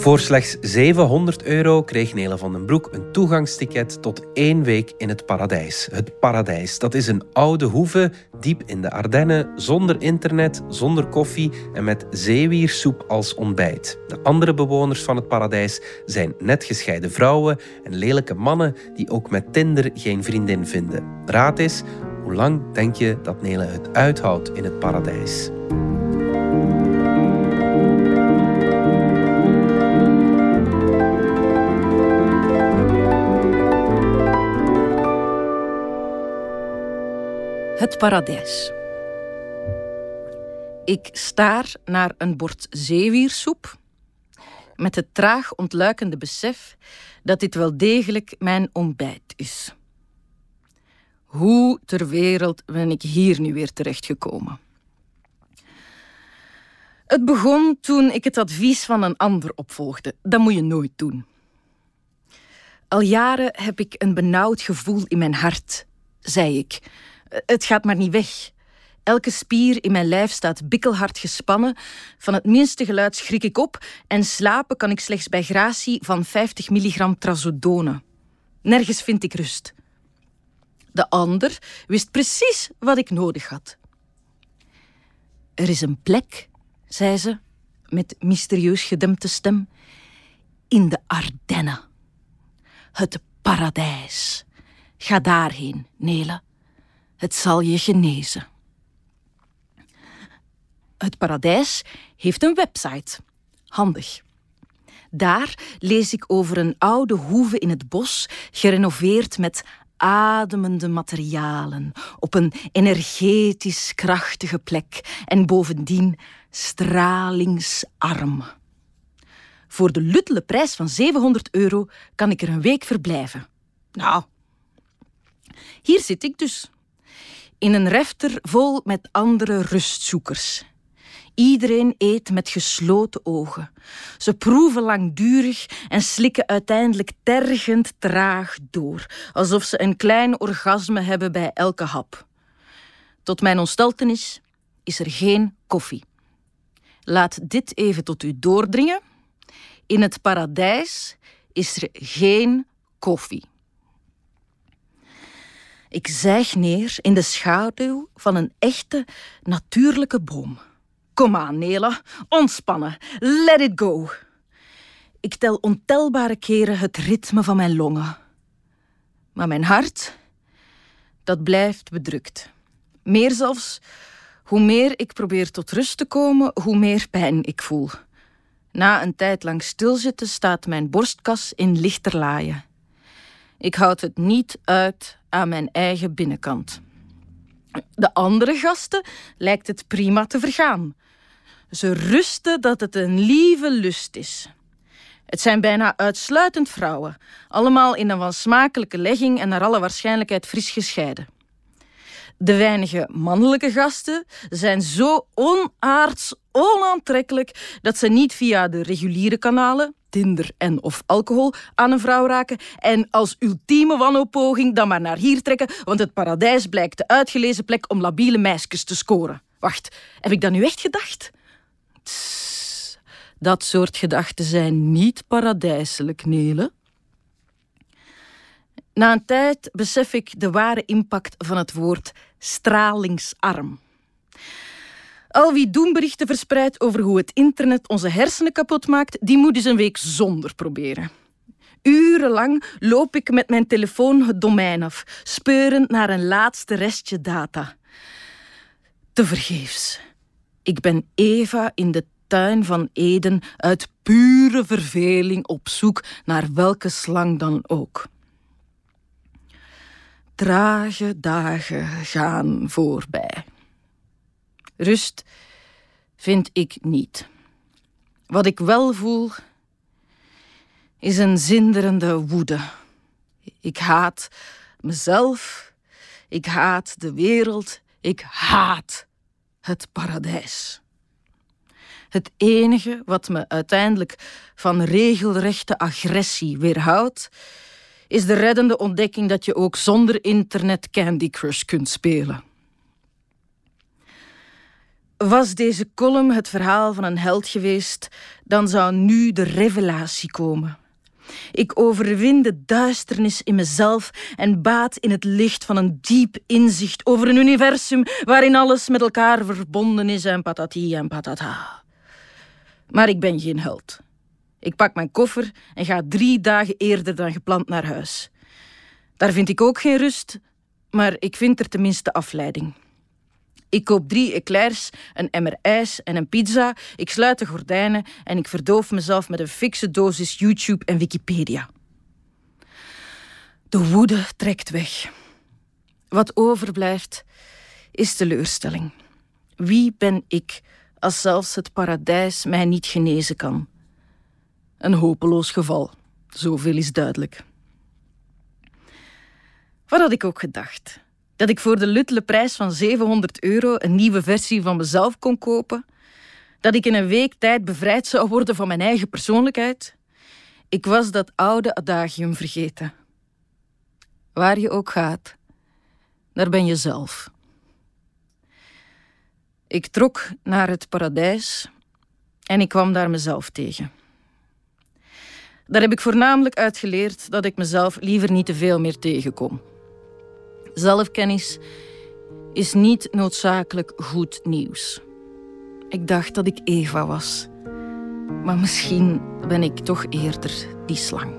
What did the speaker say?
Voor slechts 700 euro kreeg Nele van den Broek een toegangsticket tot één week in het paradijs. Het paradijs, dat is een oude hoeve diep in de Ardennen, zonder internet, zonder koffie en met zeewiersoep als ontbijt. De andere bewoners van het paradijs zijn net gescheiden vrouwen en lelijke mannen die ook met Tinder geen vriendin vinden. Raad is, hoe lang denk je dat Nele het uithoudt in het paradijs? Het paradijs. Ik staar naar een bord zeewiersoep met het traag ontluikende besef dat dit wel degelijk mijn ontbijt is. Hoe ter wereld ben ik hier nu weer terechtgekomen? Het begon toen ik het advies van een ander opvolgde. Dat moet je nooit doen. Al jaren heb ik een benauwd gevoel in mijn hart, zei ik het gaat maar niet weg. Elke spier in mijn lijf staat bikkelhard gespannen. Van het minste geluid schrik ik op en slapen kan ik slechts bij gratie van 50 milligram trazodone. Nergens vind ik rust. De ander wist precies wat ik nodig had. Er is een plek, zei ze, met mysterieus gedempte stem, in de Ardennen. Het paradijs. Ga daarheen, Nele. Het zal je genezen. Het paradijs heeft een website. Handig. Daar lees ik over een oude hoeve in het bos, gerenoveerd met ademende materialen, op een energetisch krachtige plek en bovendien stralingsarm. Voor de luttele prijs van 700 euro kan ik er een week verblijven. Nou, hier zit ik dus in een refter vol met andere rustzoekers. Iedereen eet met gesloten ogen. Ze proeven langdurig en slikken uiteindelijk tergend traag door, alsof ze een klein orgasme hebben bij elke hap. Tot mijn ontsteltenis is er geen koffie. Laat dit even tot u doordringen. In het paradijs is er geen koffie. Ik zijg neer in de schaduw van een echte, natuurlijke boom. Kom aan, Nela, ontspannen. Let it go. Ik tel ontelbare keren het ritme van mijn longen. Maar mijn hart, dat blijft bedrukt. Meer zelfs, hoe meer ik probeer tot rust te komen, hoe meer pijn ik voel. Na een tijd lang stilzitten staat mijn borstkas in lichterlaaien. Ik houd het niet uit aan mijn eigen binnenkant. De andere gasten lijkt het prima te vergaan. Ze rusten dat het een lieve lust is. Het zijn bijna uitsluitend vrouwen, allemaal in een van smakelijke legging en naar alle waarschijnlijkheid fris gescheiden. De weinige mannelijke gasten zijn zo onaards onaantrekkelijk dat ze niet via de reguliere kanalen, Tinder en of alcohol, aan een vrouw raken en als ultieme wanhoopoging dan maar naar hier trekken, want het paradijs blijkt de uitgelezen plek om labiele meisjes te scoren. Wacht, heb ik dat nu echt gedacht? Tss, dat soort gedachten zijn niet paradijselijk, Nele. Na een tijd besef ik de ware impact van het woord stralingsarm. Al wie doemberichten verspreidt over hoe het internet onze hersenen kapot maakt, die moet eens een week zonder proberen. Urenlang loop ik met mijn telefoon het domein af, speurend naar een laatste restje data. Tevergeefs. Ik ben Eva in de tuin van Eden uit pure verveling op zoek naar welke slang dan ook. Trage dagen gaan voorbij. Rust vind ik niet. Wat ik wel voel, is een zinderende woede. Ik haat mezelf, ik haat de wereld, ik haat het paradijs. Het enige wat me uiteindelijk van regelrechte agressie weerhoudt, is de reddende ontdekking dat je ook zonder internet Candy Crush kunt spelen. Was deze column het verhaal van een held geweest, dan zou nu de revelatie komen. Ik overwin de duisternis in mezelf en baat in het licht van een diep inzicht over een universum waarin alles met elkaar verbonden is en patati en patata. Maar ik ben geen held. Ik pak mijn koffer en ga drie dagen eerder dan gepland naar huis. Daar vind ik ook geen rust, maar ik vind er tenminste afleiding. Ik koop drie eclairs, een emmer ijs en een pizza. Ik sluit de gordijnen en ik verdoof mezelf met een fikse dosis YouTube en Wikipedia. De woede trekt weg. Wat overblijft is teleurstelling. Wie ben ik als zelfs het paradijs mij niet genezen kan? Een hopeloos geval, zoveel is duidelijk. Wat had ik ook gedacht? Dat ik voor de luttele prijs van 700 euro een nieuwe versie van mezelf kon kopen? Dat ik in een week tijd bevrijd zou worden van mijn eigen persoonlijkheid? Ik was dat oude adagium vergeten. Waar je ook gaat, daar ben je zelf. Ik trok naar het paradijs en ik kwam daar mezelf tegen. Daar heb ik voornamelijk uit geleerd dat ik mezelf liever niet te veel meer tegenkom. Zelfkennis is niet noodzakelijk goed nieuws. Ik dacht dat ik Eva was, maar misschien ben ik toch eerder die slang.